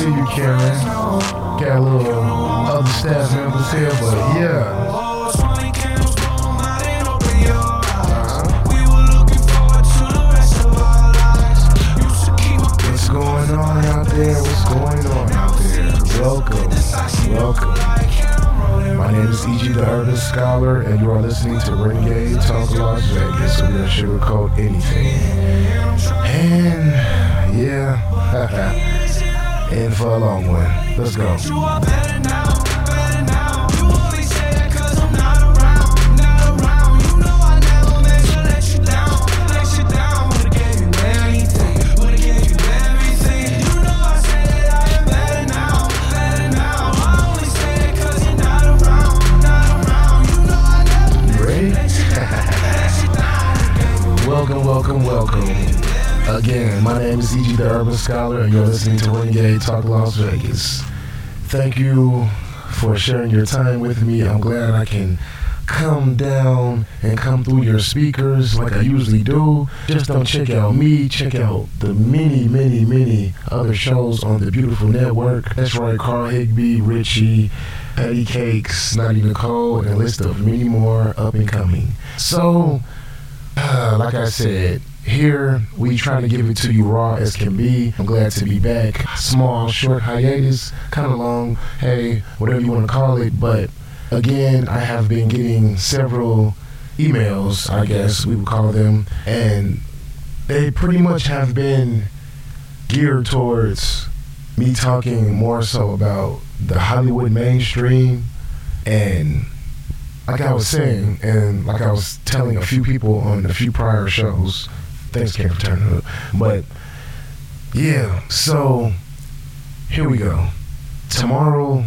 see you, Karen. Got a little other staff members here, but yeah. What's going on out there? What's going on out there? Welcome. Welcome. My name is E.G. the Urban Scholar, and you are listening to Renegade Talk Las Vegas. We're to sugarcoat anything. And yeah, in for a long one. Let's go. Welcome, welcome. Again, my name is E.G. the Urban Scholar, and you're listening to Renegade Talk Las Vegas. Thank you for sharing your time with me. I'm glad I can come down and come through your speakers like I usually do. Just don't check out me, check out the many, many, many other shows on the beautiful network. That's right, Carl Higby, Richie, Eddie Cakes, Snotty Nicole, and a list of many more up and coming. So, uh, like I said, here we try to give it to you raw as can be. I'm glad to be back. Small, short hiatus, kind of long, hey, whatever you want to call it. But again, I have been getting several emails, I guess we would call them, and they pretty much have been geared towards me talking more so about the Hollywood mainstream and like I was saying, and like I was telling a few people on a few prior shows, thanks Ken for turning up. But yeah, so here we go. Tomorrow,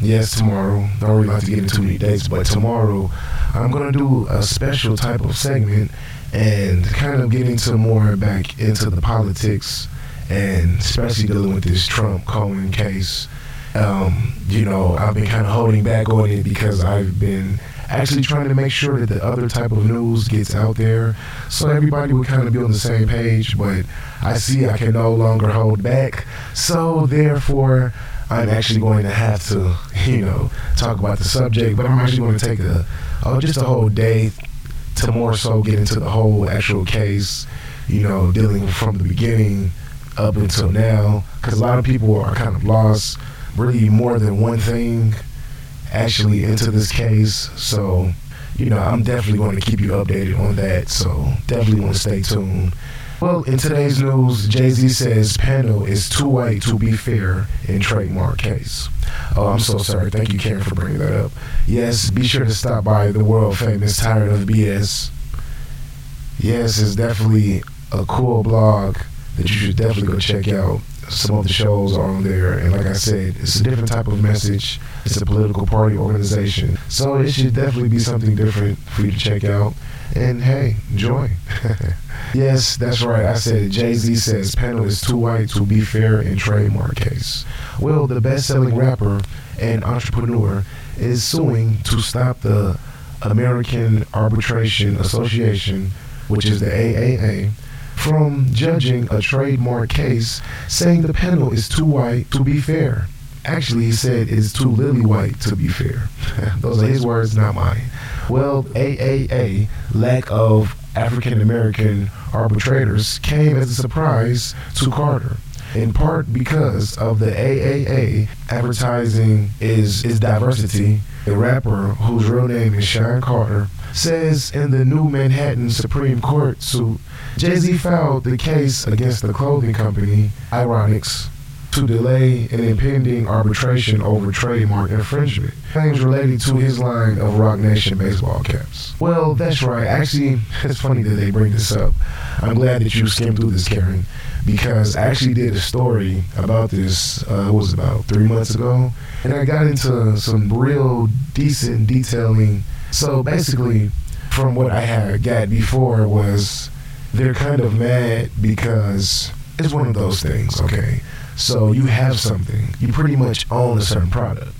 yes, tomorrow. Don't really like to get into many dates, but tomorrow I'm gonna do a special type of segment and kind of get into more back into the politics and especially dealing with this Trump Cohen case. Um, you know, I've been kind of holding back on it because I've been actually trying to make sure that the other type of news gets out there so everybody would kind of be on the same page. But I see I can no longer hold back. So therefore, I'm actually going to have to, you know, talk about the subject. But I'm actually going to take a, oh, just a whole day to more so get into the whole actual case, you know, dealing from the beginning up until now. Because a lot of people are kind of lost, really more than one thing actually into this case. So, you know, I'm definitely going to keep you updated on that. So, definitely want to stay tuned. Well, in today's news, Jay Z says Pando is too white to be fair in trademark case. Oh, I'm so sorry. Thank you, Karen, for bringing that up. Yes, be sure to stop by the world famous Tired of BS. Yes, it's definitely a cool blog that you should definitely go check out. Some of the shows are on there, and like I said, it's a different type of message. It's a political party organization, so it should definitely be something different for you to check out. And hey, join. yes, that's right. I said Jay Z says panel is too white to be fair in trademark case. Well, the best-selling rapper and entrepreneur is suing to stop the American Arbitration Association, which is the AAA, from judging a trademark case saying the panel is too white to be fair. Actually, he said it's too lily white to be fair. Those are his words, not mine. Well, AAA, lack of African American arbitrators, came as a surprise to Carter. In part because of the AAA advertising is, is diversity. The rapper, whose real name is Shawn Carter, says in the new Manhattan Supreme Court suit, Jay Z filed the case against the clothing company Iconix to delay an impending arbitration over trademark infringement. Claims related to his line of Roc Nation baseball caps. Well, that's right. Actually, it's funny that they bring this up. I'm glad that you skimmed through this, Karen, because I actually did a story about this, uh, was about three months ago, and I got into some real decent detailing. So basically, from what I had got before was they're kind of mad because it's one of those things, okay? So you have something, you pretty much own a certain product.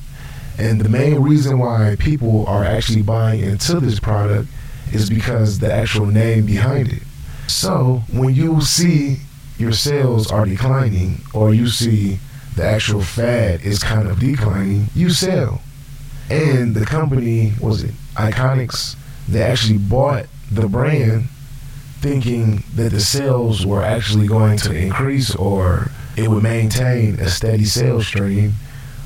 And the main reason why people are actually buying into this product is because the actual name behind it. So when you see your sales are declining or you see the actual fad is kind of declining, you sell. And the company, was it Iconix, they actually bought the brand thinking that the sales were actually going to increase or it would maintain a steady sales stream,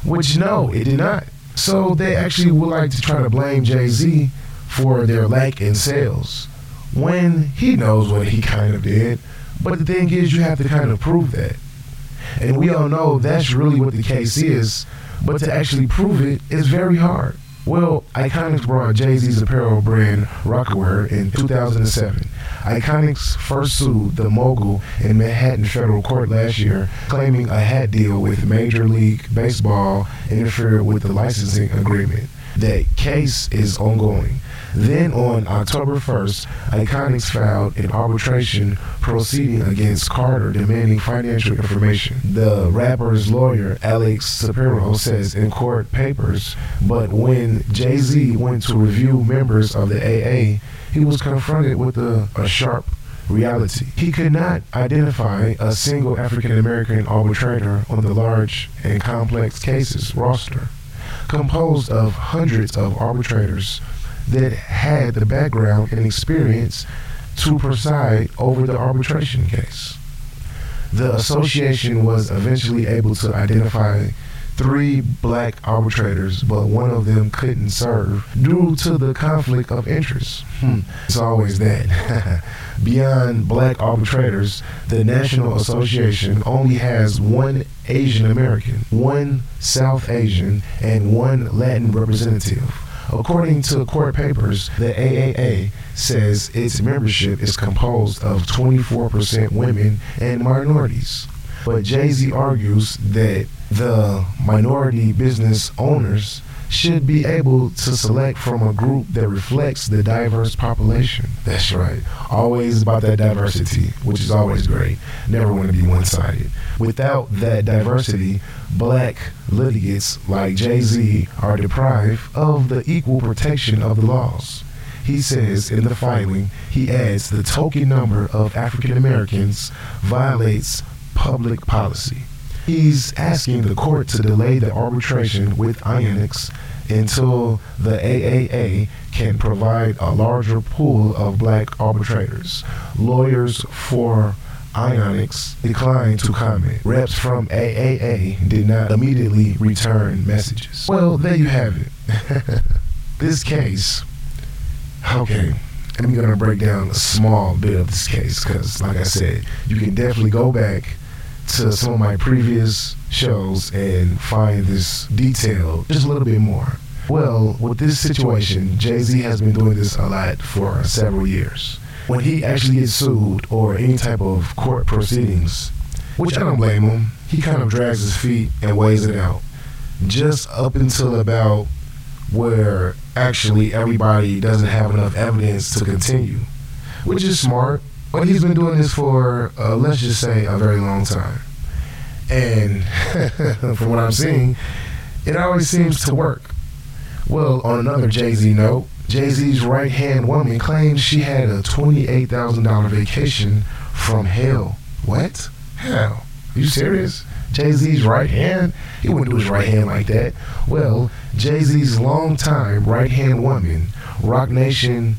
which no, it did not. So they actually would like to try to blame Jay Z for their lack in sales when he knows what he kind of did. But the thing is, you have to kind of prove that. And we all know that's really what the case is, but to actually prove it is very hard. Well, Iconix brought Jay Z's apparel brand Rocawear in 2007. Iconix first sued the mogul in Manhattan federal court last year, claiming a hat deal with Major League Baseball interfered with the licensing agreement. That case is ongoing. Then on October 1st, Iconix filed an arbitration proceeding against Carter demanding financial information. The rapper's lawyer, Alex Spiro, says in court papers, but when Jay Z went to review members of the AA, he was confronted with a, a sharp reality. He could not identify a single African American arbitrator on the large and complex cases roster, composed of hundreds of arbitrators that had the background and experience to preside over the arbitration case. The association was eventually able to identify three black arbitrators, but one of them couldn't serve due to the conflict of interest. Hmm. It's always that. Beyond black arbitrators, the National Association only has one Asian American, one South Asian, and one Latin representative. According to court papers, the AAA says its membership is composed of 24% women and minorities. But Jay Z argues that the minority business owners should be able to select from a group that reflects the diverse population. That's right. Always about that diversity, which is always great. Never want to be one sided. Without that diversity, black litigants like Jay Z are deprived of the equal protection of the laws. He says in the filing, he adds the token number of African Americans violates public policy. He's asking the court to delay the arbitration with Iconix until the AAA can provide a larger pool of black arbitrators. Lawyers for Iconix declined to comment. Reps from AAA did not immediately return messages. Well, there you have it. this case, okay, I'm going to break down a small bit of this case because, like I said, you can definitely go back to some of my previous shows and find this detail just a little bit more. Well, with this situation, Jay Z has been doing this a lot for several years. When he actually gets sued or any type of court proceedings, which I don't blame him, he kind of drags his feet and weighs it out. Just up until about where actually everybody doesn't have enough evidence to continue, which is smart. But he's been doing this for, uh, let's just say, a very long time. And from what I'm seeing, it always seems to work. Well, on another Jay Z note, Jay Z's right hand woman claims she had a $28,000 vacation from hell. What? Hell. Are You serious? Jay Z's right hand? He wouldn't do his right hand like that. Well, Jay Z's longtime right hand woman, Roc Nation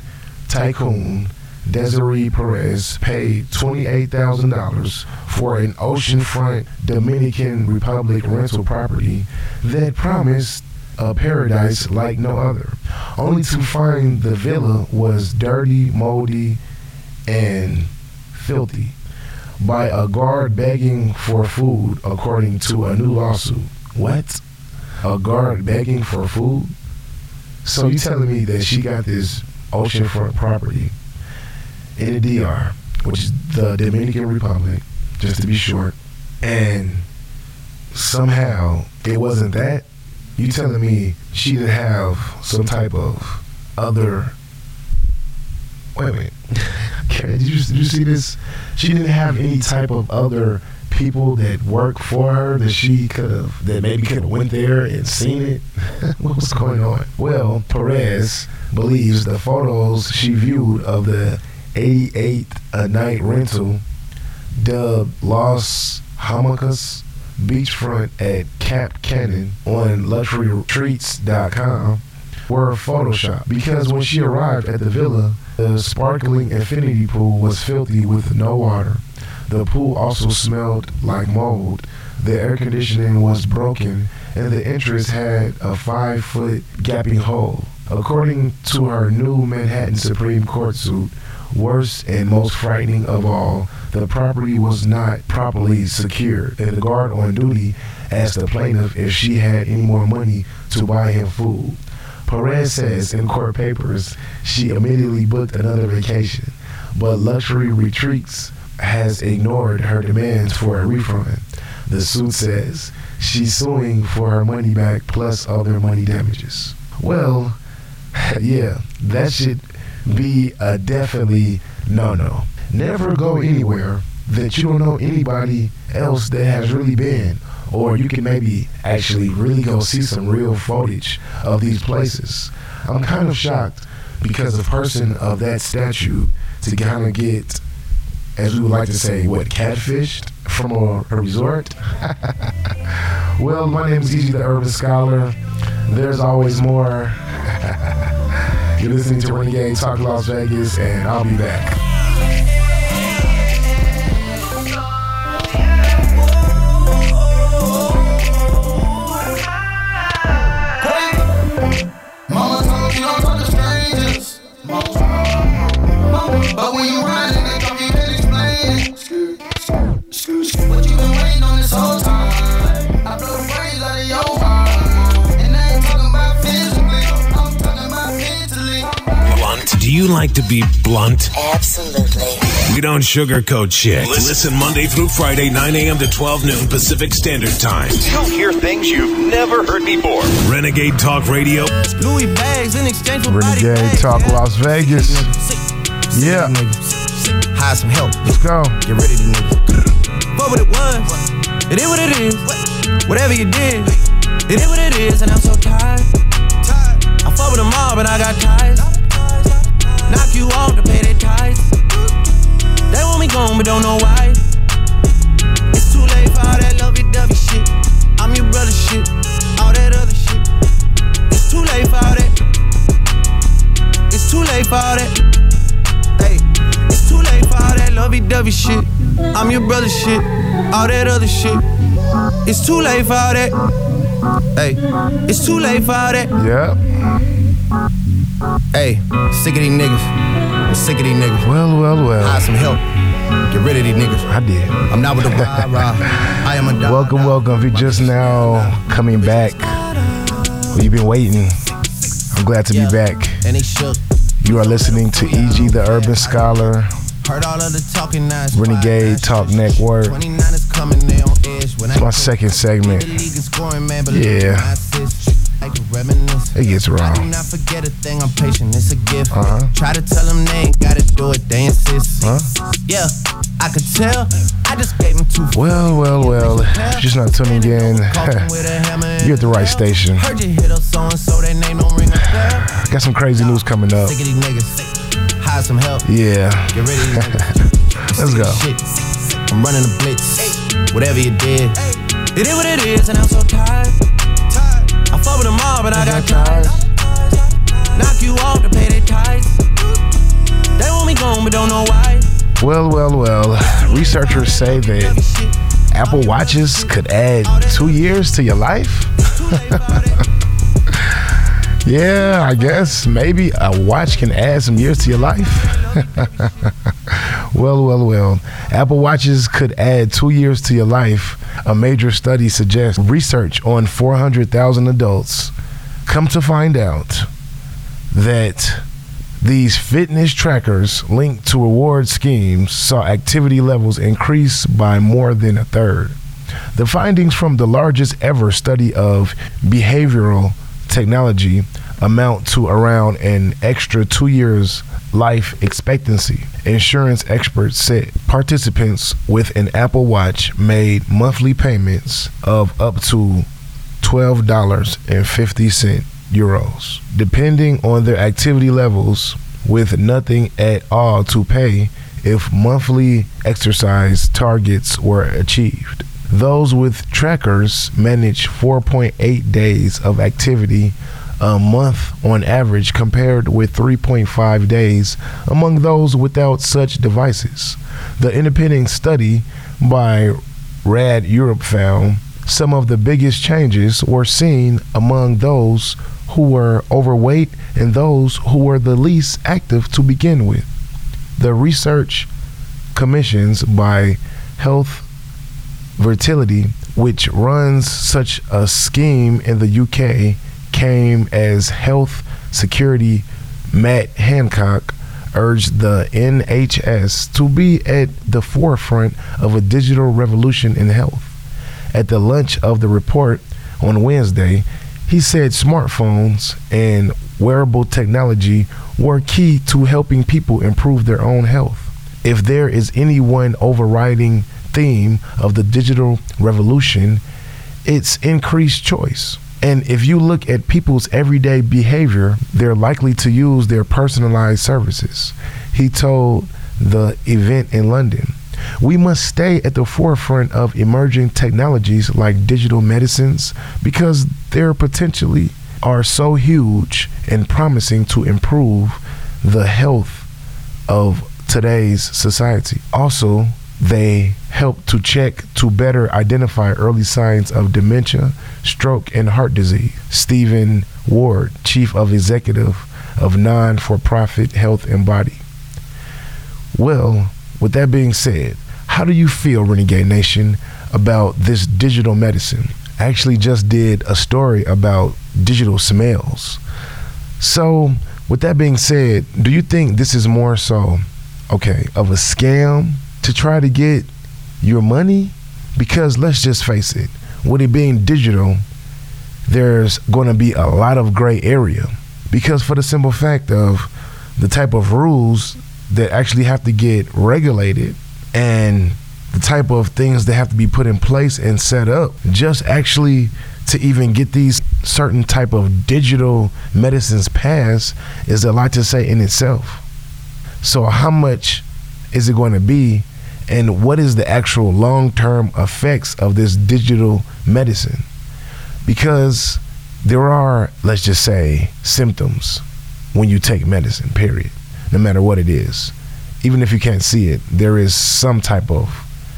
tycoon, Desiree Perez paid $28,000 for an oceanfront Dominican Republic rental property that promised a paradise like no other, only to find the villa was dirty, moldy, and filthy. by a guard begging for food, according to a new lawsuit. What? A guard begging for food? So you telling me that she got this oceanfront property in the DR, which is the Dominican Republic, just to be short, and somehow it wasn't that? You telling me she didn't have some type of other? Wait a minute. Did you, did you see this? She didn't have any type of other people that work for her that she could have that maybe could have went there and seen it. what was going on? Well, Perez believes the photos she viewed of the 88 a night rental dubbed Los Hamacas beachfront at Cap Cana on luxuryretreats.com were photoshopped because when she arrived at the villa, the sparkling infinity pool was filthy with no water. The pool also smelled like mold. The air conditioning was broken, and the entrance had a five foot gaping hole. According to her new Manhattan Supreme Court suit, worst and most frightening of all, the property was not properly secured, and the guard on duty asked the plaintiff if she had any more money to buy him food. Perez says in court papers she immediately booked another vacation, but Luxury Retreats has ignored her demands for a refund. The suit says she's suing for her money back plus other money damages. Well, yeah, that should be a definitely no no. Never go anywhere that you don't know anybody else that has really been or you can maybe actually really go see some real footage of these places. I'm kind of shocked because a person of that statue to kind of get, as we would like to say, what, catfished from a, a resort? well, my name is EG the Urban Scholar. There's always more. You're listening to Renegade Talk Las Vegas, and I'll be back. Do you like to be blunt? Absolutely. We don't sugarcoat shit. Listen Monday through Friday, 9 a.m. to 12 noon Pacific Standard Time. You'll hear things you've never heard before. Renegade Talk Radio. Louis bags in exchange for body Renegade bags. Talk yeah. Las Vegas. Yeah. Hire some help. Let's go. Get rid of these niggas. What what it was? It is what it is. Whatever you did, it is what it is, and I'm so tired. I fuck with them all, but I got ties. You off to pay their ties. They want me gone, but don't know why. It's too late for all that lovey-dovey shit. I'm your brother shit. All that other shit. It's too late for all that. It's too late for all that. Hey, it's too late for all that lovey-dovey shit. I'm your brother shit. All that other shit. It's too late for all that. Hey, it's too late for all that. Yeah. Hey, sick of these niggas. I'm sick of these niggas. Well, well, well. some help. Get rid of these niggas. I did. I'm not with the rah rah. I am a dog. Welcome, welcome. If you're just now coming back, well, you've been waiting. I'm glad to be back. And they shook. You are listening to EG the Urban Scholar, Heard all of the talking now. Renegade. Talk Network. 29 is coming, they on edge. When It's my second segment. the league is scoring, man, but Yeah. It gets wrong. I do not forget a thing, I'm patient, it's a gift. Uh-huh. Try to tell them they ain't gotta do it, they insist. Huh? Yeah, I could tell. I just gave them two. Well, well, well. If you're just not tuning in, you're at the right station. Heard you hit up so and so, that name don't ring a bell. Got some crazy news coming up. Sick niggas. Hire some help. Yeah. Get rid of these niggas. Let's go. I'm running a blitz. Whatever you did. It is what it is, and I'm so tired. Fuck with them all, but I got ties. Knock you off to pay their ties. They want me gone, but don't know why. Well, well, well. Researchers say that Apple Watches could add two years to your life. Yeah, I guess maybe a watch can add some years to your life. well, well, well. Apple Watches could add two years to your life. A major study suggests research on 400,000 adults come to find out that these fitness trackers linked to reward schemes saw activity levels increase by more than a third. The findings from the largest ever study of behavioral technology amount to around an extra two years life expectancy. Insurance experts said participants with an Apple Watch made monthly payments of up to $12.50 euros, depending on their activity levels, with nothing at all to pay if monthly exercise targets were achieved. Those with trackers manage 4.8 days of activity a month on average, compared with 3.5 days among those without such devices. The independent study by RAND Europe found some of the biggest changes were seen among those who were overweight and those who were the least active to begin with. The research commissions by Health Fertility, which runs such a scheme in the UK, came as Health Security Matt Hancock urged the NHS to be at the forefront of a digital revolution in health. At the launch of the report on Wednesday, he said smartphones and wearable technology were key to helping people improve their own health. If there is any one overriding theme of the digital revolution, it's increased choice. And if you look at people's everyday behavior, they're likely to use their personalized services. He told the event in London. We must stay at the forefront of emerging technologies like digital medicines because they're potentially are so huge and promising to improve the health of today's society. Also, they help to check to better identify early signs of dementia, stroke, and heart disease. Stephen Ward, Chief of Executive of non for profit Health and Body. Well, with that being said, how do you feel, Renegade Nation, about this digital medicine? I actually just did a story about digital smells. So, with that being said, do you think this is more so, okay, of a scam to try to get your money? Because let's just face it, with it being digital, there's going to be a lot of gray area. Because for the simple fact of the type of rules that actually have to get regulated and the type of things that have to be put in place and set up just actually to even get these certain type of digital medicines passed is a lot to say in itself so how much is it going to be and what is the actual long-term effects of this digital medicine? Because there are let's just say symptoms when you take medicine period no matter what it is. Even if you can't see it there is some type of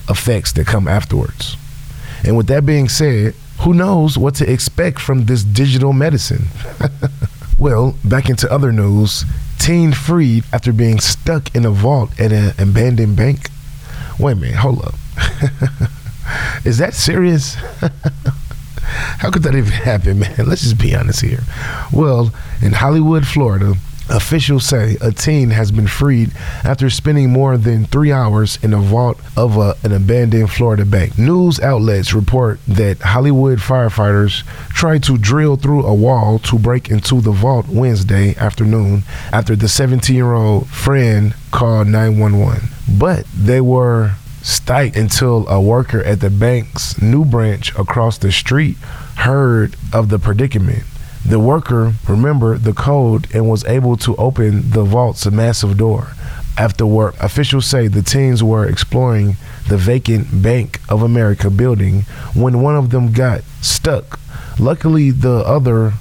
effects that come afterwards. And with that being said who knows what to expect from this digital medicine? Well back into other news teen freed after being stuck in a vault at an abandoned bank wait a minute hold up is that serious How could that even happen, man? Let's just be honest here. Well, in Hollywood, Florida, officials say a teen has been freed after spending more than three hours in a vault of a, an abandoned Florida bank. News outlets report that Hollywood firefighters tried to drill through a wall to break into the vault Wednesday afternoon after the 17 year old friend called 911. But they were stiked until a worker at the bank's new branch across the street heard of the predicament. The worker remembered the code and was able to open the vault's massive door. After work, officials say the teens were exploring the vacant Bank of America building when one of them got stuck. Luckily, the other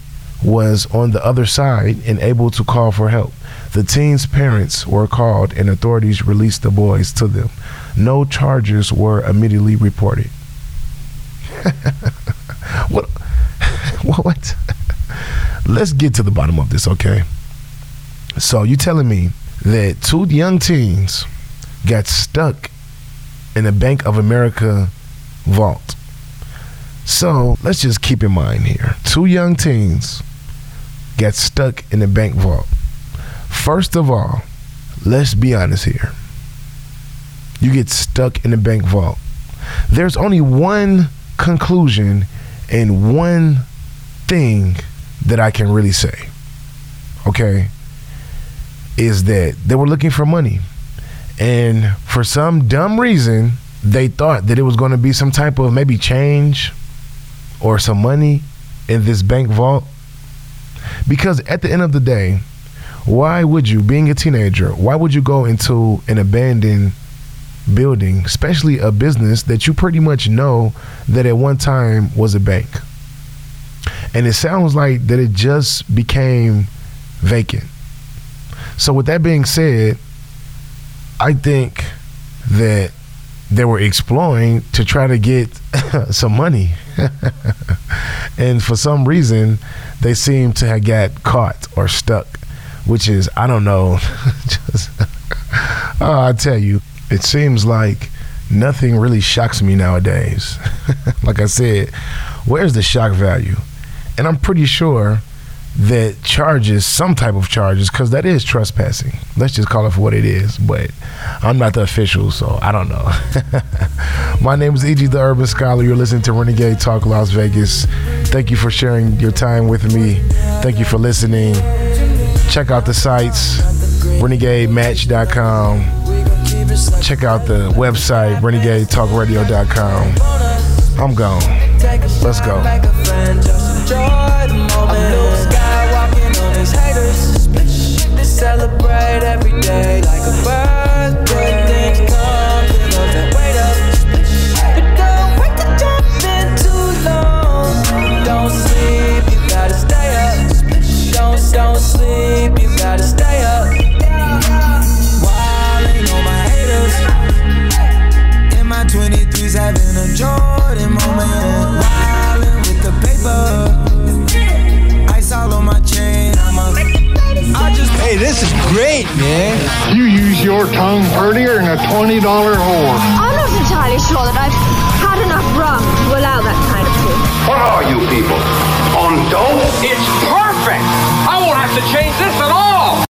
was on the other side and able to call for help. The teens' parents were called and authorities released the boys to them. No charges were immediately reported. what? what? Let's get to the bottom of this, okay? So you telling me that two young teens got stuck in the Bank of America vault. So let's just keep in mind here. Two young teens got stuck in the bank vault. First of all, let's be honest here. You get stuck in the bank vault. There's only one conclusion and one thing that I can really say. Okay? Is that they were looking for money. And for some dumb reason, they thought that it was going to be some type of maybe change or some money in this bank vault. Because at the end of the day, why would you, being a teenager, why would you go into an abandoned building, especially a business that you pretty much know that at one time was a bank? And it sounds like that it just became vacant. So, with that being said, I think that they were exploring to try to get some money. and for some reason, they seem to have got caught or stuck, which is, I don't know. Just, oh, I tell you, it seems like nothing really shocks me nowadays. like I said, where's the shock value? And I'm pretty sure that charges some type of charges because that is trespassing. Let's just call it for what it is. But I'm not the official, so I don't know. My name is E.G. the Urban Scholar. You're listening to Renegade Talk Las Vegas. Thank you for sharing your time with me. Thank you for listening. Check out the sites renegadematch.com. Check out the website renegadetalkradio.com. I'm gone. Let's go. Celebrate